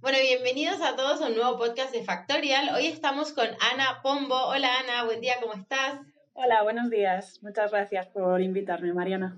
Bueno, bienvenidos a todos a un nuevo podcast de Factorial. Hoy estamos con Ana Pombo. Hola Ana, buen día, ¿cómo estás? Hola, buenos días. Muchas gracias por invitarme, Mariana.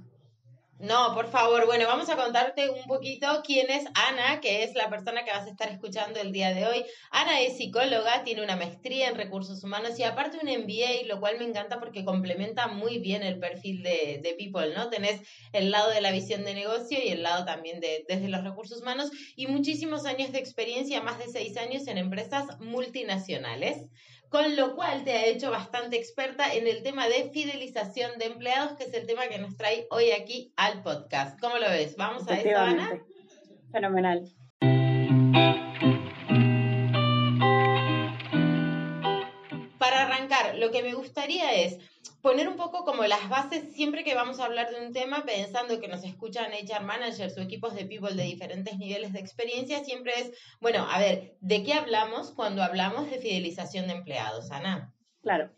No, por favor. Bueno, vamos a contarte un poquito quién es Ana, que es la persona que vas a estar escuchando el día de hoy. Ana es psicóloga, tiene una maestría en recursos humanos y aparte un MBA, lo cual me encanta porque complementa muy bien el perfil de, People, ¿no? Tenés el lado de la visión de negocio y el lado también de desde los recursos humanos y muchísimos años de experiencia, más de seis años en empresas multinacionales con lo cual te ha hecho bastante experta en el tema de fidelización de empleados, que es el tema que nos trae hoy aquí al podcast. ¿Cómo lo ves? ¿Vamos a esto, Ana? Fenomenal. Arrancar, lo que me gustaría es poner un poco como las bases siempre que vamos a hablar de un tema, pensando que nos escuchan HR managers o equipos de people de diferentes niveles de experiencia, siempre es, bueno, a ver, ¿de qué hablamos cuando hablamos de fidelización de empleados, Ana? Claro.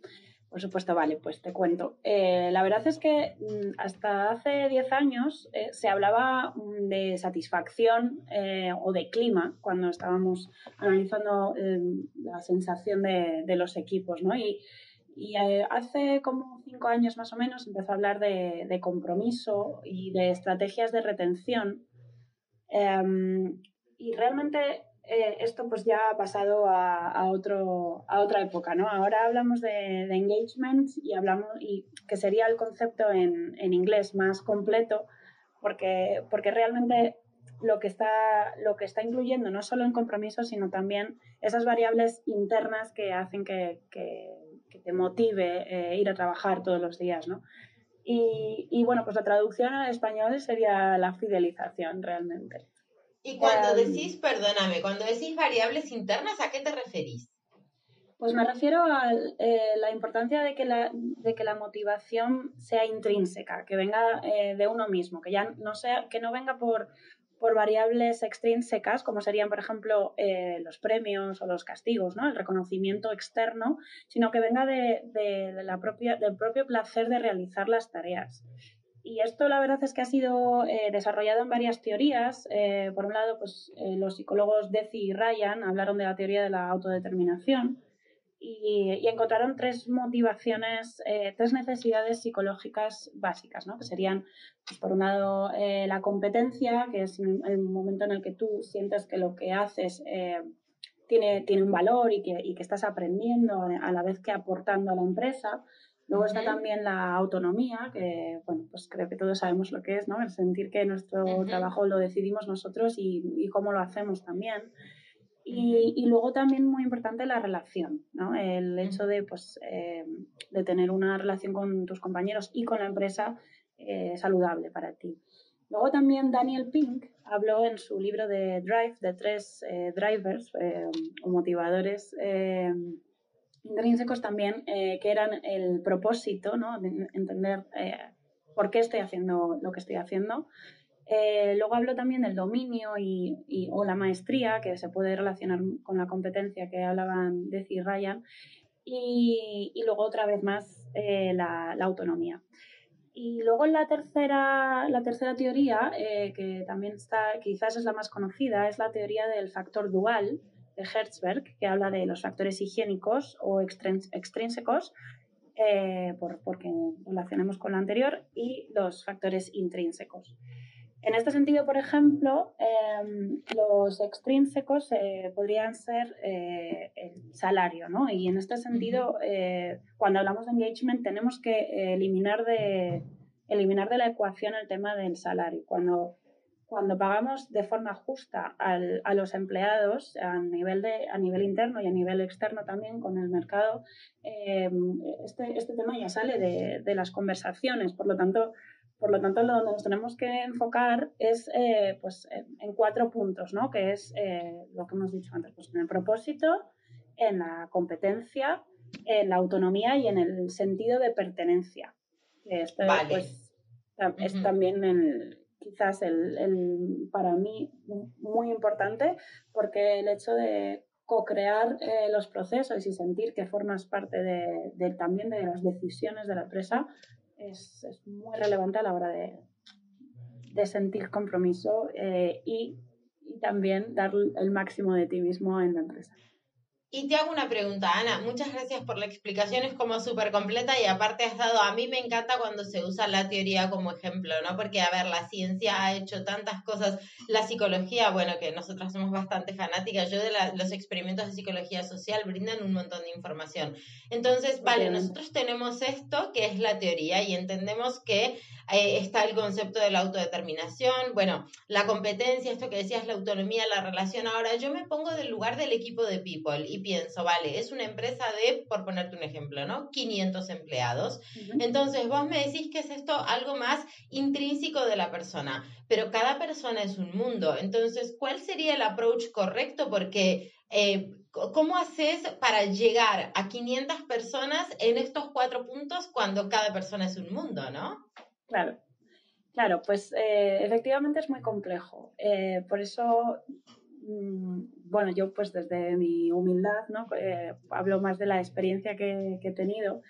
Por supuesto, vale, pues te cuento. Eh, la verdad es que mm, hasta hace 10 años eh, se hablaba mm, de satisfacción eh, o de clima cuando estábamos analizando la sensación de, los equipos, ¿no? Y, hace como cinco años más o menos empezó a hablar de, compromiso y de estrategias de retención. Em, y realmente eh, esto pues ya ha pasado a, otro, a otra época, ¿no? Ahora hablamos de, engagement y hablamos, y que sería el concepto en, en inglés más completo, porque, porque realmente lo que está, lo que está incluyendo no solo en compromiso, sino también esas variables internas que hacen que, que que te motive eh, ir a trabajar todos los días, ¿no? Y, bueno, pues la traducción al español sería la fidelización realmente. Y cuando decís, perdóname, cuando decís variables internas, ¿a qué te referís? Pues me refiero a eh, la importancia de que la, de que la motivación sea intrínseca, que venga eh, de uno mismo, que ya no sea, que no venga por, por variables extrínsecas, como serían, por ejemplo, eh, los premios o los castigos, ¿no? el reconocimiento externo, sino que venga de, la propia, del propio placer de realizar las tareas. Y esto la verdad es que ha sido eh, desarrollado en varias teorías. Eh, por un lado, pues, los psicólogos Deci y Ryan hablaron de la teoría de la autodeterminación, y, encontraron tres motivaciones, eh, tres necesidades psicológicas básicas, ¿no? que serían, pues, por un lado, eh, la competencia, que es el momento en el que tú sientes que lo que haces eh, tiene, tiene un valor y que, y que, estás aprendiendo a la vez que aportando a la empresa. Luego está también la autonomía, que bueno, pues creo que todos sabemos lo que es, ¿no? El sentir que nuestro trabajo lo decidimos nosotros y, y cómo lo hacemos también. Y, luego también muy importante la relación, ¿no? El hecho de, pues, eh, de tener una relación con tus compañeros y con la empresa eh, saludable para ti. Luego también Daniel Pink habló en su libro de Drive de tres eh, drivers o motivadores intrínsecos también, que eran el propósito, ¿no? De entender por qué estoy haciendo lo que estoy haciendo, eh, luego hablo también del dominio y, o la maestría, que se puede relacionar con la competencia que hablaban Deci y Ryan. Y, luego otra vez más eh, la, autonomía. Y luego la tercera, la tercera teoría, eh, que también está, quizás es la más conocida, es la teoría del factor dual de Hertzberg, que habla de los factores higiénicos o extrínsecos, por, porque relacionemos con la anterior, y los factores intrínsecos. En este sentido, por ejemplo, em, los extrínsecos eh, podrían ser eh, el salario, ¿no? Y en este sentido, eh, cuando hablamos de engagement, tenemos que eliminar de, eliminar de la ecuación el tema del salario. Cuando, cuando pagamos de forma justa a los empleados a nivel, de, a nivel interno y a nivel externo también con el mercado, em, este, este tema ya sale de, de las conversaciones. Por lo tanto, por lo tanto, donde nos tenemos que enfocar es eh, pues, en cuatro puntos, ¿no? que es eh, lo que hemos dicho antes, pues en el propósito, en la competencia, en la autonomía y en el sentido de pertenencia. Esto pues, es también el, quizás el, para mí muy importante porque el hecho de co-crear eh, los procesos y sentir que formas parte de, también de las decisiones de la empresa es, muy relevante a la hora de, sentir compromiso eh, y también dar el máximo de ti mismo en la empresa. Y te hago una pregunta, Ana. Muchas gracias por la explicación, es como súper completa y aparte has dado, a mí me encanta cuando se usa la teoría como ejemplo, ¿no? Porque, a ver, la ciencia ha hecho tantas cosas, la psicología, bueno, que nosotras somos bastante fanáticas, yo de los experimentos de psicología social brindan un montón de información. Entonces, vale, nosotros tenemos esto que es la teoría y entendemos que eh, está el concepto de la autodeterminación, bueno, la competencia, esto que decías, la autonomía, la relación. Ahora, yo me pongo del lugar del equipo de people y pienso, vale, es una empresa de, por ponerte un ejemplo, ¿no? 500 empleados. Entonces, vos me decís que es esto algo más intrínseco de la persona, pero cada persona es un mundo. Entonces, ¿cuál sería el approach correcto? Porque... Eh, ¿Cómo haces para llegar a 500 personas en estos cuatro puntos cuando cada persona es un mundo, no? Claro, claro, pues eh, efectivamente es muy complejo. Eh, por eso Mm, bueno, yo pues desde mi humildad, ¿no? Eh, hablo más de la experiencia que, he tenido.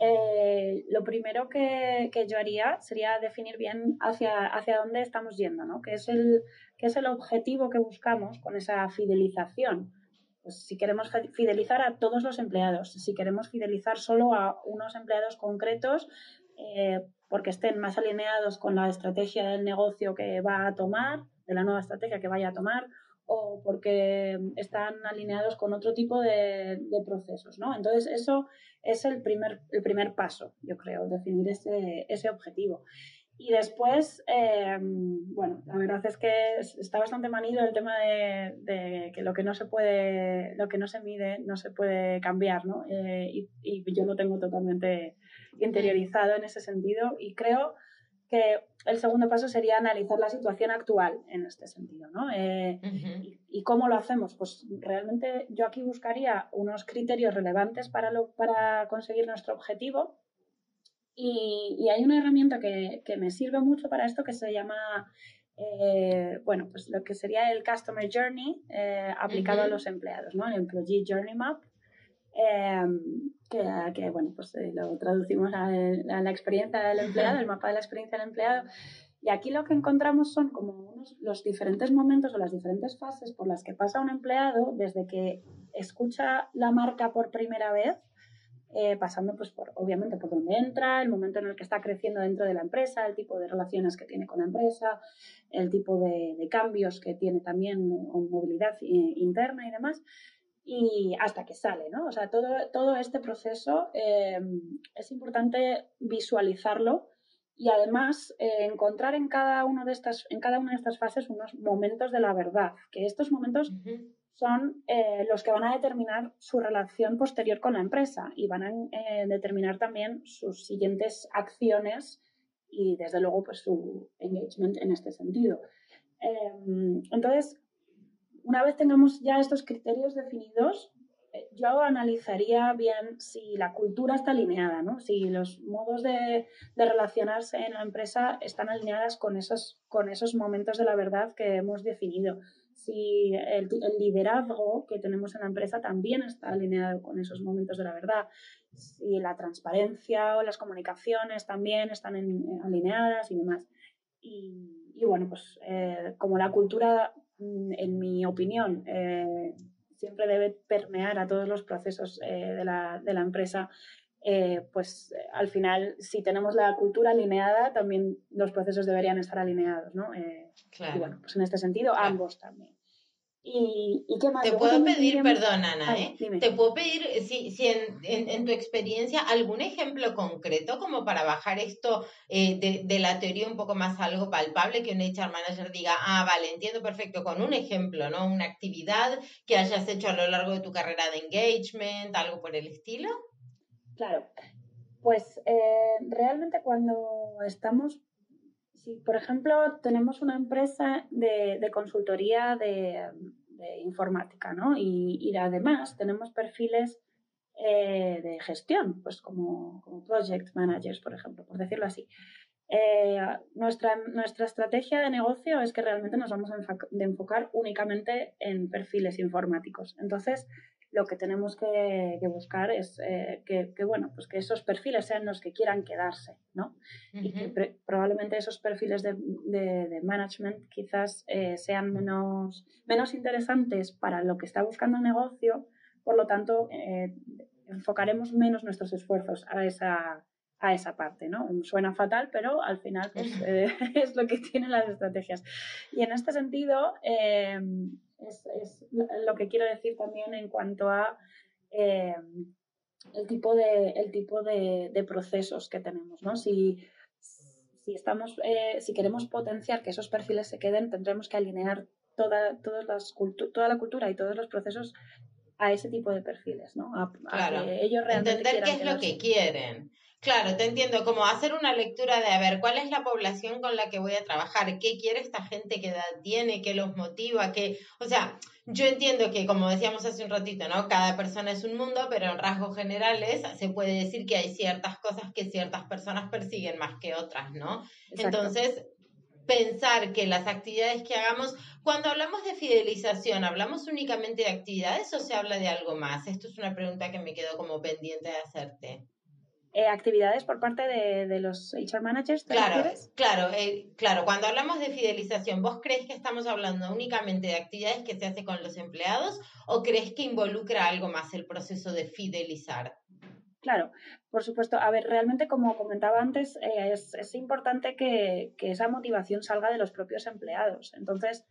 Eh, lo primero que, yo haría sería definir bien hacia, hacia dónde estamos yendo, ¿no? ¿Qué es, el, qué es el objetivo que buscamos con esa fidelización? Pues si queremos fidelizar a todos los empleados, si queremos fidelizar solo a unos empleados concretos eh, porque estén más alineados con la estrategia del negocio que va a tomar, de la nueva estrategia que vaya a tomar, o porque están alineados con otro tipo de, procesos, ¿no? Entonces, eso es el primer, el primer paso, yo creo, definir ese, ese objetivo. Y después, eh, bueno, la verdad es que está bastante manido el tema de, que lo que no se puede, lo que no se mide, no se puede cambiar, ¿no? Eh, y, y, yo lo tengo totalmente interiorizado en ese sentido y creo que el segundo paso sería analizar la situación actual en este sentido, ¿no? Eh, y, cómo lo hacemos? Pues realmente yo aquí buscaría unos criterios relevantes para, lo, para conseguir nuestro objetivo y, hay una herramienta que, me sirve mucho para esto que se llama, eh, bueno, pues lo que sería el Customer Journey eh, aplicado a los empleados, ¿no? El Employee Journey Map. Em, que, bueno, pues eh, lo traducimos a, la experiencia del empleado, el mapa de la experiencia del empleado. Y aquí lo que encontramos son como los diferentes momentos o las diferentes fases por las que pasa un empleado desde que escucha la marca por primera vez, eh, pasando pues por, obviamente por dónde entra, el momento en el que está creciendo dentro de la empresa, el tipo de relaciones que tiene con la empresa, el tipo de, cambios que tiene también o movilidad eh, interna y demás y hasta que sale, ¿no? O sea, todo, todo este proceso eh, es importante visualizarlo y además eh, encontrar en cada, uno de estas, en cada una de estas fases unos momentos de la verdad, que estos momentos son eh, los que van a determinar su relación posterior con la empresa y van a determinar también sus siguientes acciones y desde luego pues su engagement en este sentido. entonces, una vez tengamos ya estos criterios definidos, eh, yo analizaría bien si la cultura está alineada, ¿no? si los modos de, relacionarse en la empresa están alineadas con esos, con esos momentos de la verdad que hemos definido, si el, liderazgo que tenemos en la empresa también está alineado con esos momentos de la verdad, si la transparencia o las comunicaciones también están alineadas y demás. Y, bueno, pues eh, como la cultura Mm, en mi opinión, eh, siempre debe permear a todos los procesos eh, de, la, de, la, empresa. Eh, pues al final, si tenemos la cultura alineada, también los procesos deberían estar alineados, ¿no? Y bueno, pues en este sentido, ambos también. ¿Y, qué más? Te puedo pedir, perdón, Ana, ¿eh? Te puedo pedir, si, si en, en, tu experiencia, algún ejemplo concreto como para bajar esto eh, de, de, la teoría un poco más algo palpable, que un HR manager diga, ah, vale, entiendo perfecto, con un ejemplo, ¿no? Una actividad que hayas hecho a lo largo de tu carrera de engagement, algo por el estilo. Claro, pues eh, realmente cuando estamos si, por ejemplo, tenemos una empresa de, de consultoría de, informática, ¿no? Y, y, además tenemos perfiles eh, de gestión, pues como, como, project managers, por ejemplo, por decirlo así. Eh, nuestra, nuestra estrategia de negocio es que realmente nos vamos a enfocar únicamente en perfiles informáticos. Entonces, lo que tenemos que, buscar es eh, que, bueno, pues que esos perfiles sean los que quieran quedarse, ¿no? Y que probablemente esos perfiles de, management quizás eh, sean menos, menos interesantes para lo que está buscando el negocio, por lo tanto, eh, enfocaremos menos nuestros esfuerzos a esa, a esa parte, ¿no? Suena fatal, pero al final pues, es lo que tienen las estrategias. Y en este sentido, es, lo que quiero decir también en cuanto a eh, el tipo, de, el tipo de, procesos que tenemos, ¿no? Si, si, estamos, eh, si queremos potenciar que esos perfiles se queden, tendremos que alinear toda, todas las toda la cultura y todos los procesos a ese tipo de perfiles, ¿no? A, claro. ellos Entender qué es lo que quieren. Claro, te entiendo, como hacer una lectura de, a ver, ¿cuál es la población con la que voy a trabajar? ¿Qué quiere esta gente? ¿Qué edad tiene? ¿Qué los motiva? ¿Qué? O sea, yo entiendo que, como decíamos hace un ratito, ¿no? Cada persona es un mundo, pero en rasgos generales se puede decir que hay ciertas cosas que ciertas personas persiguen más que otras, ¿no? Entonces, pensar que las actividades que hagamos, cuando hablamos de fidelización, ¿hablamos únicamente de actividades o se habla de algo más? Esto es una pregunta que me quedo como pendiente de hacerte. Eh, actividades por parte de, los HR managers. claro, claro, eh, claro. Cuando hablamos de fidelización, ¿vos crees que estamos hablando únicamente de actividades que se hace con los empleados o crees que involucra algo más el proceso de fidelizar? Claro, por supuesto. A ver, realmente, como comentaba antes, eh, es, es, importante que, que, esa motivación salga de los propios empleados. Entonces,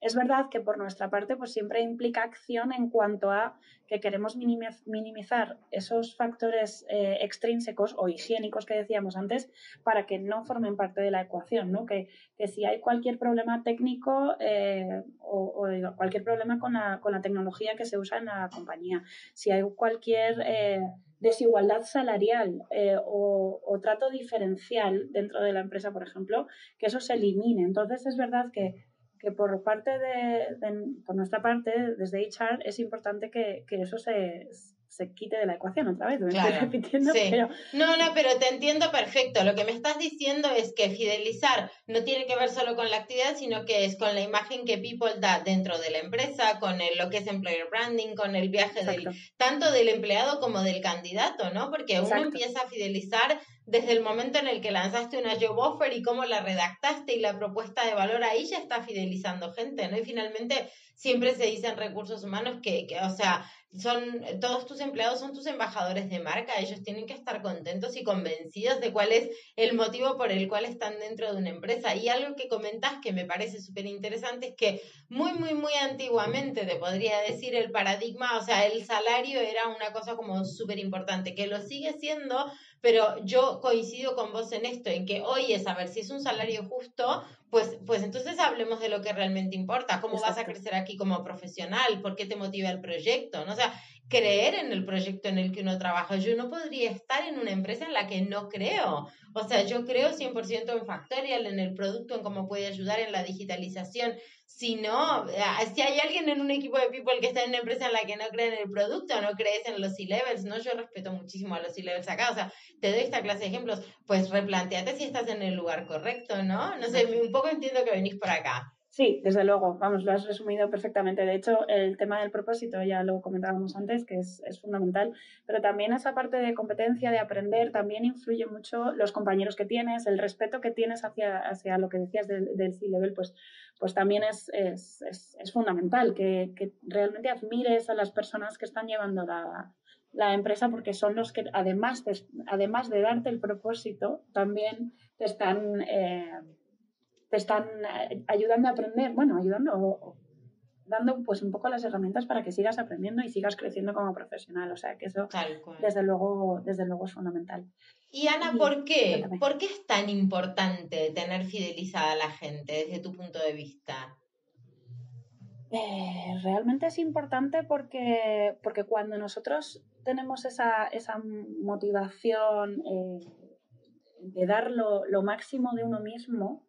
es verdad que por nuestra parte pues siempre implica acción en cuanto a que queremos minimizar esos factores eh, extrínsecos o higiénicos que decíamos antes para que no formen parte de la ecuación, ¿no? Que, si hay cualquier problema técnico eh, o, cualquier problema con la, con la, tecnología que se usa en la compañía, si hay cualquier eh, desigualdad salarial o trato diferencial dentro de la empresa, por ejemplo, que eso se elimine. Entonces es verdad que que por parte de, por nuestra parte, desde HR, es importante que, que eso se, se quite de la ecuación otra vez, repitiendo, pero... No, no, pero te entiendo perfecto. Lo que me estás diciendo es que fidelizar no tiene que ver solo con la actividad, sino que es con la imagen que People da dentro de la empresa, con lo que es employer branding, con el viaje del, tanto del empleado como del candidato, ¿no? Porque uno empieza a fidelizar desde el momento en el que lanzaste una job offer y cómo la redactaste y la propuesta de valor ahí ya está fidelizando gente, ¿no? Y finalmente siempre se dice en recursos humanos que, que o sea, son, todos tus empleados son tus embajadores de marca, ellos tienen que estar contentos y convencidos de cuál es el motivo por el cual están dentro de una empresa. Y algo que comentas que me parece súper interesante es que muy, muy, muy antiguamente, te podría decir, el paradigma, o sea, el salario era una cosa como súper importante, que lo sigue siendo, pero yo coincido con vos en esto, en que hoy es saber si es un salario justo, pues, pues entonces hablemos de lo que realmente importa, cómo vas a crecer aquí como profesional, por qué te motiva el proyecto, ¿no? O sea, creer en el proyecto en el que uno trabaja. Yo no podría estar en una empresa en la que no creo. O sea, yo creo 100% en Factorial, en el producto, en cómo puede ayudar en la digitalización. Si no, eh, si hay alguien en un equipo de people que está en una empresa en la que no cree en el producto, no crees en los C-levels, ¿no? Yo respeto muchísimo a los C-levels acá. O sea, te doy esta clase de ejemplos. Pues replanteate si estás en el lugar correcto, ¿no? No sé, un poco entiendo que venís por acá. Sí, desde luego, vamos, lo has resumido perfectamente. De hecho, el tema del propósito ya lo comentábamos antes, que es, fundamental, pero también esa parte de competencia, de aprender, también influye mucho los compañeros que tienes, el respeto que tienes hacia, hacia lo que decías del, del C-Level, pues, pues también es, es, es, fundamental, que, que, realmente admires a las personas que están llevando la, la empresa, porque son los que, además de, además de darte el propósito, también te están... Eh, te están eh, ayudando a aprender, bueno, ayudando dando pues un poco las herramientas para que sigas aprendiendo y sigas creciendo como profesional. O sea que eso desde luego, desde luego es fundamental. Y Ana, ¿por qué? ¿Por qué es tan importante tener fidelizada a la gente desde tu punto de vista? Eh, realmente es importante porque, porque cuando nosotros tenemos esa, esa motivación eh, de dar lo, lo máximo de uno mismo,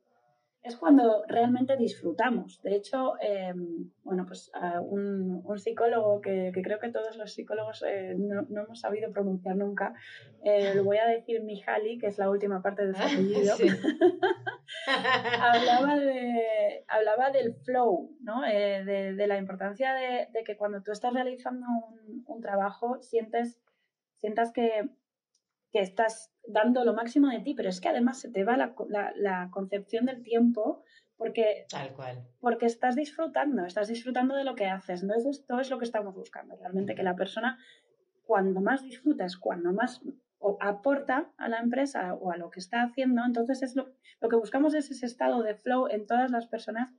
es cuando realmente disfrutamos. De hecho, em, bueno, pues un, psicólogo que, creo que todos los psicólogos eh, no, hemos sabido pronunciar nunca, eh, lo voy a decir Mihaly, que es la última parte de su apellido, hablaba, de, hablaba del flow, ¿no? Eh, de, la importancia de, que cuando tú estás realizando un, un trabajo sientes, sientas que que estás dando lo máximo de ti, pero es que además se te va la, la, concepción del tiempo porque, Tal cual. porque estás disfrutando, estás disfrutando de lo que haces. Entonces, esto es lo que estamos buscando, realmente, que la persona, cuando más disfruta, es cuando más aporta a la empresa o a lo que está haciendo, entonces es lo, lo que buscamos es ese estado de flow en todas las personas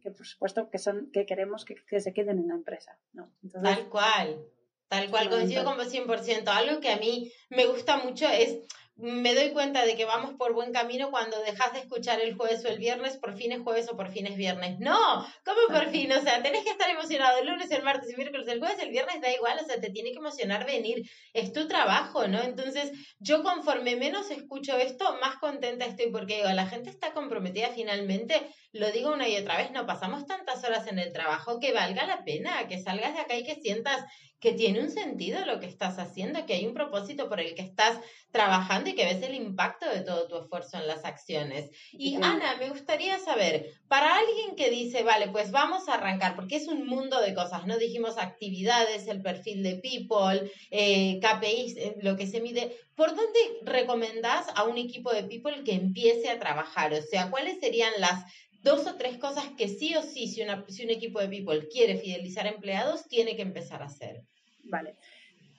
que, por supuesto, que, son, que queremos que, que se queden en la empresa. ¿no? Tal cual. Tal cual, coincido con vos 100%. Algo que a mí me gusta mucho es me doy cuenta de que vamos por buen camino cuando dejas de escuchar el jueves o el viernes, por fin es jueves o por fin es viernes. No, ¿cómo por fin? O sea, tenés que estar emocionado el lunes, el martes, el miércoles, el jueves, el viernes, da igual, o sea, te tiene que emocionar venir. Es tu trabajo, ¿no? Entonces, yo conforme menos escucho esto, más contenta estoy porque digo, la gente está comprometida finalmente, lo digo una y otra vez, no pasamos tantas horas en el trabajo que valga la pena, que salgas de acá y que sientas que tiene un sentido lo que estás haciendo, que hay un propósito por el que estás trabajando y que ves el impacto de todo tu esfuerzo en las acciones. Y Ana, me gustaría saber, para alguien que dice, vale, pues vamos a arrancar, porque es un mundo de cosas, ¿no? Dijimos actividades, el perfil de people, eh, KPIs, eh, lo que se mide. ¿Por dónde recomendás a un equipo de people que empiece a trabajar? O sea, ¿cuáles serían las dos o tres cosas que sí o sí, si, una, si un equipo de people quiere fidelizar empleados, tiene que empezar a hacer? Vale.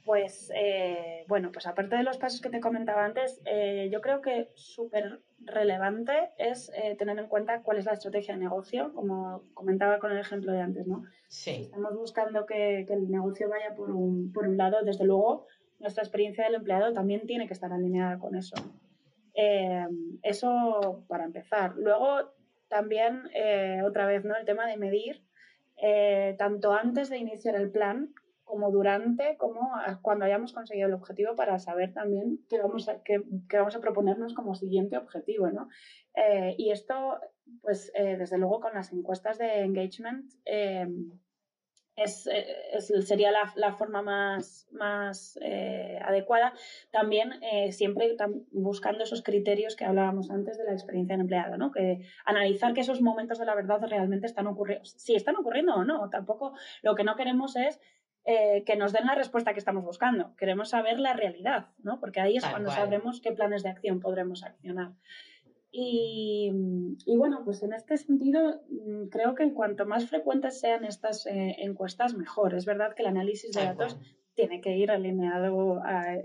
Pues eh, bueno, pues aparte de los pasos que te comentaba antes, eh, yo creo que súper relevante es eh, tener en cuenta cuál es la estrategia de negocio, como comentaba con el ejemplo de antes, ¿no? Sí. estamos buscando que, el negocio vaya por un, por un lado, desde luego, nuestra experiencia del empleado también tiene que estar alineada con eso. eso para empezar. Luego, también, otra vez, ¿no? El tema de medir, tanto antes de iniciar el plan como durante, como cuando hayamos conseguido el objetivo para saber también qué vamos a, qué, vamos a proponernos como siguiente objetivo, ¿no? Eh, y esto, pues eh, desde luego con las encuestas de engagement eh, es, sería la, la, forma más, más adecuada. También siempre buscando esos criterios que hablábamos antes de la experiencia en empleado, ¿no? Que analizar que esos momentos de la verdad realmente están ocurriendo, si están ocurriendo o no. Tampoco lo que no queremos es eh, que nos den la respuesta que estamos buscando. Queremos saber la realidad, ¿no? Porque ahí es cuando sabremos qué planes de acción podremos accionar. Y, bueno, pues en este sentido, mm, creo que cuanto más frecuentes sean estas eh, encuestas, mejor. Es verdad que el análisis de datos tiene que ir alineado a,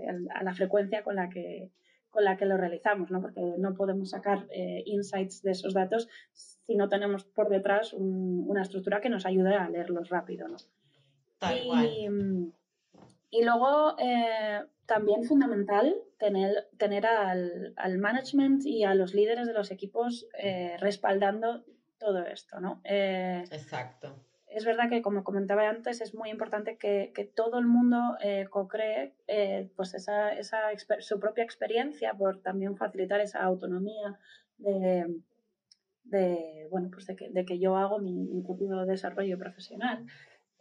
la frecuencia con la que con la que lo realizamos, ¿no? Porque no podemos sacar eh, insights de esos datos si no tenemos por detrás una estructura que nos ayude a leerlos rápido, ¿no? Y, y luego eh, también fundamental tener, tener al, al, management y a los líderes de los equipos eh, respaldando todo esto, ¿no? Eh, Exacto. Es verdad que, como comentaba antes, es muy importante que, que todo el mundo co-cree pues esa, esa su propia experiencia por también facilitar esa autonomía de, de bueno, pues de que, de que yo hago mi, mi propio desarrollo profesional.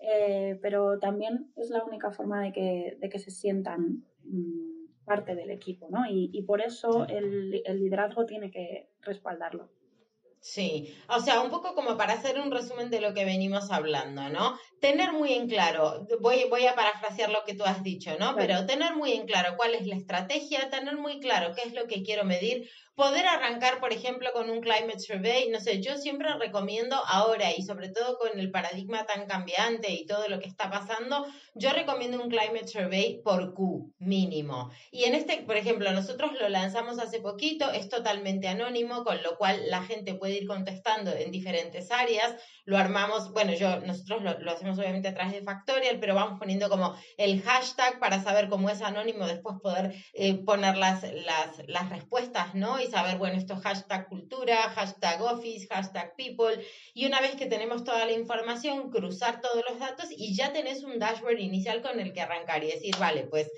Eh, pero también es la única forma de que, de que se sientan mm, parte del equipo, ¿no? Y, y por eso el, el, liderazgo tiene que respaldarlo. Sí, o sea, un poco como para hacer un resumen de lo que venimos hablando, ¿no? Tener muy en claro, voy, voy a parafrasear lo que tú has dicho, ¿no? Pero tener muy en claro cuál es la estrategia, tener muy claro qué es lo que quiero medir, poder arrancar, por ejemplo, con un climate survey, no sé, yo siempre recomiendo ahora y sobre todo con el paradigma tan cambiante y todo lo que está pasando, yo recomiendo un climate survey por Q mínimo. Y en este, por ejemplo, nosotros lo lanzamos hace poquito, es totalmente anónimo, con lo cual la gente puede ir contestando en diferentes áreas. Lo armamos, bueno, yo nosotros lo, hacemos obviamente a través de Factorial, pero vamos poniendo como el hashtag para saber cómo es anónimo, después poder eh, poner las, las, las respuestas, ¿no? Saber, bueno, esto hashtag cultura, hashtag office, hashtag people, y una vez que tenemos toda la información, cruzar todos los datos y ya tenés un dashboard inicial con el que arrancar y decir, vale, pues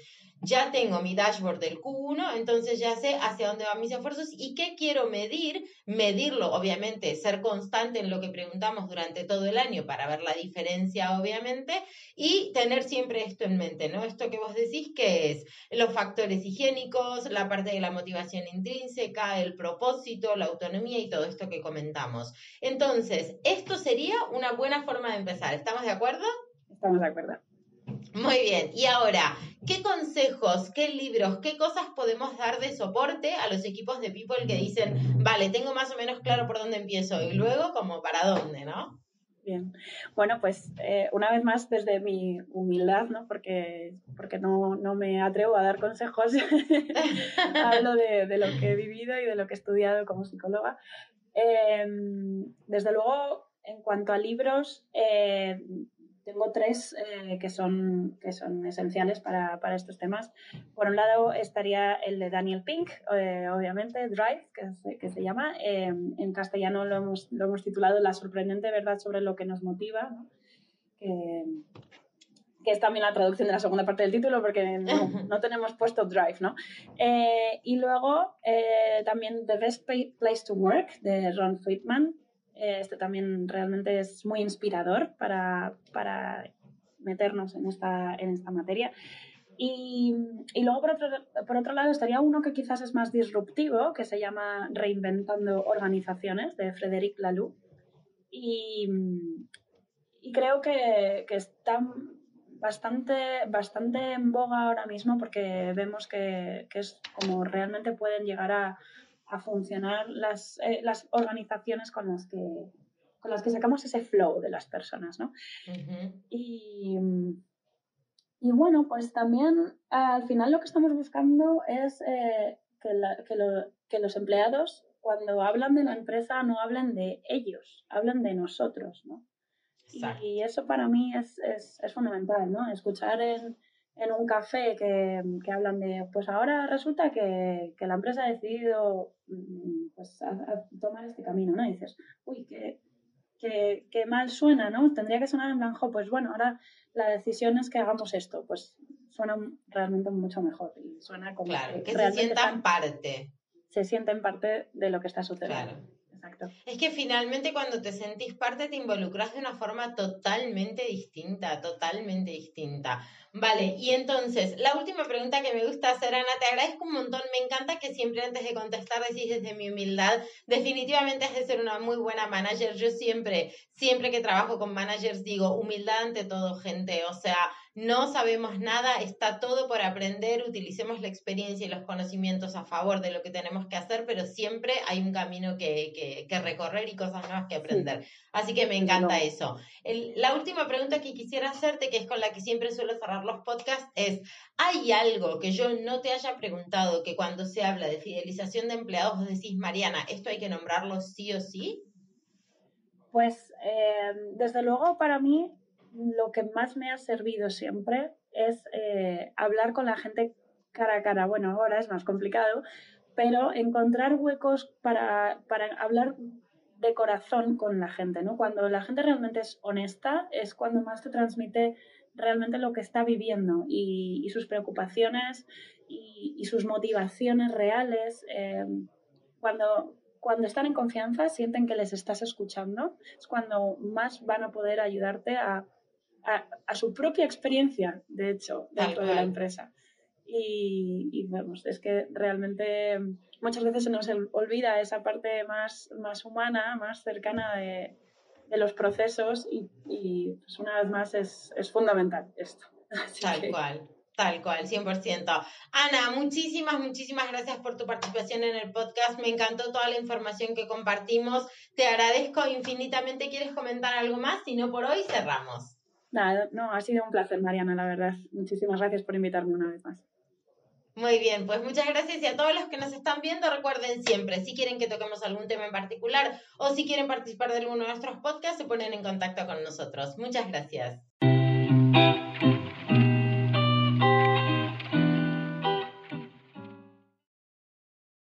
ya tengo mi dashboard del Q1, entonces ya sé hacia dónde van mis esfuerzos y qué quiero medir, medirlo, obviamente, ser constante en lo que preguntamos durante todo el año para ver la diferencia, obviamente, y tener siempre esto en mente, ¿no? Esto que vos decís que es los factores higiénicos, la parte de la motivación intrínseca, el propósito, la autonomía y todo esto que comentamos. Entonces, esto sería una buena forma de empezar. ¿Estamos de acuerdo? Estamos de acuerdo. Muy bien, y ahora, ¿qué consejos, qué libros, qué cosas podemos dar de soporte a los equipos de People que dicen, vale, tengo más o menos claro por dónde empiezo y luego como para dónde, ¿no? Bien, bueno, pues eh, una vez más desde mi humildad, ¿no? Porque, porque no, no me atrevo a dar consejos, hablo de, de, lo que he vivido y de lo que he estudiado como psicóloga. Eh, desde luego, en cuanto a libros, eh, tengo tres eh, que, son, que son esenciales para, para, estos temas. Por un lado estaría el de Daniel Pink, eh, obviamente, Drive, que, se llama. Eh, en castellano lo hemos, lo hemos, titulado La sorprendente verdad sobre lo que nos motiva, que, es también la traducción de la segunda parte del título porque no, no tenemos puesto Drive, ¿no? y luego también The Best Place to Work de Ron Friedman, este también realmente es muy inspirador para, para meternos en esta, en esta materia. Y, y, luego, por otro, por otro lado, estaría uno que quizás es más disruptivo, que se llama Reinventando Organizaciones, de Frédéric Laloux. Y, y creo que, que, está bastante, bastante en boga ahora mismo porque vemos que, que es como realmente pueden llegar a, a funcionar las, eh, las organizaciones con las, que, con las que sacamos ese flow de las personas, ¿no? y, y, bueno, pues también al final lo que estamos buscando es eh, que, la, que, lo, que, los empleados cuando hablan de la empresa no hablen de ellos, hablen de nosotros, ¿no? Y, eso para mí es, es, es fundamental, ¿no? Escuchar en, en un café que, que, hablan de, pues ahora resulta que, que la empresa ha decidido mm, pues, a, a tomar este camino, ¿no? Y dices, uy, qué, qué, qué, mal suena, ¿no? Tendría que sonar en blanco, pues bueno, ahora la decisión es que hagamos esto, pues suena realmente mucho mejor y suena como claro, que, se sientan parte. Se sienten parte de lo que está sucediendo. Claro. Es que finalmente cuando te sentís parte te involucras de una forma totalmente distinta, totalmente distinta. Vale, y entonces, la última pregunta que me gusta hacer, Ana, te agradezco un montón, me encanta que siempre antes de contestar decís desde mi humildad, definitivamente has de ser una muy buena manager. Yo siempre, siempre que trabajo con managers digo, humildad ante todo, gente, o sea, no sabemos nada, está todo por aprender, utilicemos la experiencia y los conocimientos a favor de lo que tenemos que hacer, pero siempre hay un camino que, que, que recorrer y cosas nuevas que aprender. Así que me encanta eso. El, la última pregunta que quisiera hacerte, que es con la que siempre suelo cerrar los podcasts, es, ¿hay algo que yo no te haya preguntado que cuando se habla de fidelización de empleados vos decís, Mariana, esto hay que nombrarlo sí o sí? Pues eh, desde luego para mí lo que más me ha servido siempre es eh, hablar con la gente cara a cara. Bueno, ahora es más complicado, pero encontrar huecos para, para hablar de corazón con la gente, ¿no? Cuando la gente realmente es honesta, es cuando más te transmite realmente lo que está viviendo y, sus preocupaciones y, y, sus motivaciones reales. Eh, cuando, cuando están en confianza, sienten que les estás escuchando, es cuando más van a poder ayudarte a, a, su propia experiencia, de hecho, dentro de la empresa. Y, y, vamos, es que realmente muchas veces se nos olvida esa parte más, más humana, más cercana de, de los procesos y, y pues una vez más es, es fundamental esto. Así Tal que... cual. Tal cual, 100%. Ana, muchísimas, muchísimas gracias por tu participación en el podcast. Me encantó toda la información que compartimos. Te agradezco infinitamente. ¿Quieres comentar algo más? Si no, por hoy cerramos. Nada, no, ha sido un placer, Mariana, la verdad. Muchísimas gracias por invitarme una vez más. Muy bien, pues muchas gracias y a todos los que nos están viendo, recuerden siempre, si quieren que toquemos algún tema en particular o si quieren participar de alguno de nuestros podcasts, se ponen en contacto con nosotros. Muchas gracias.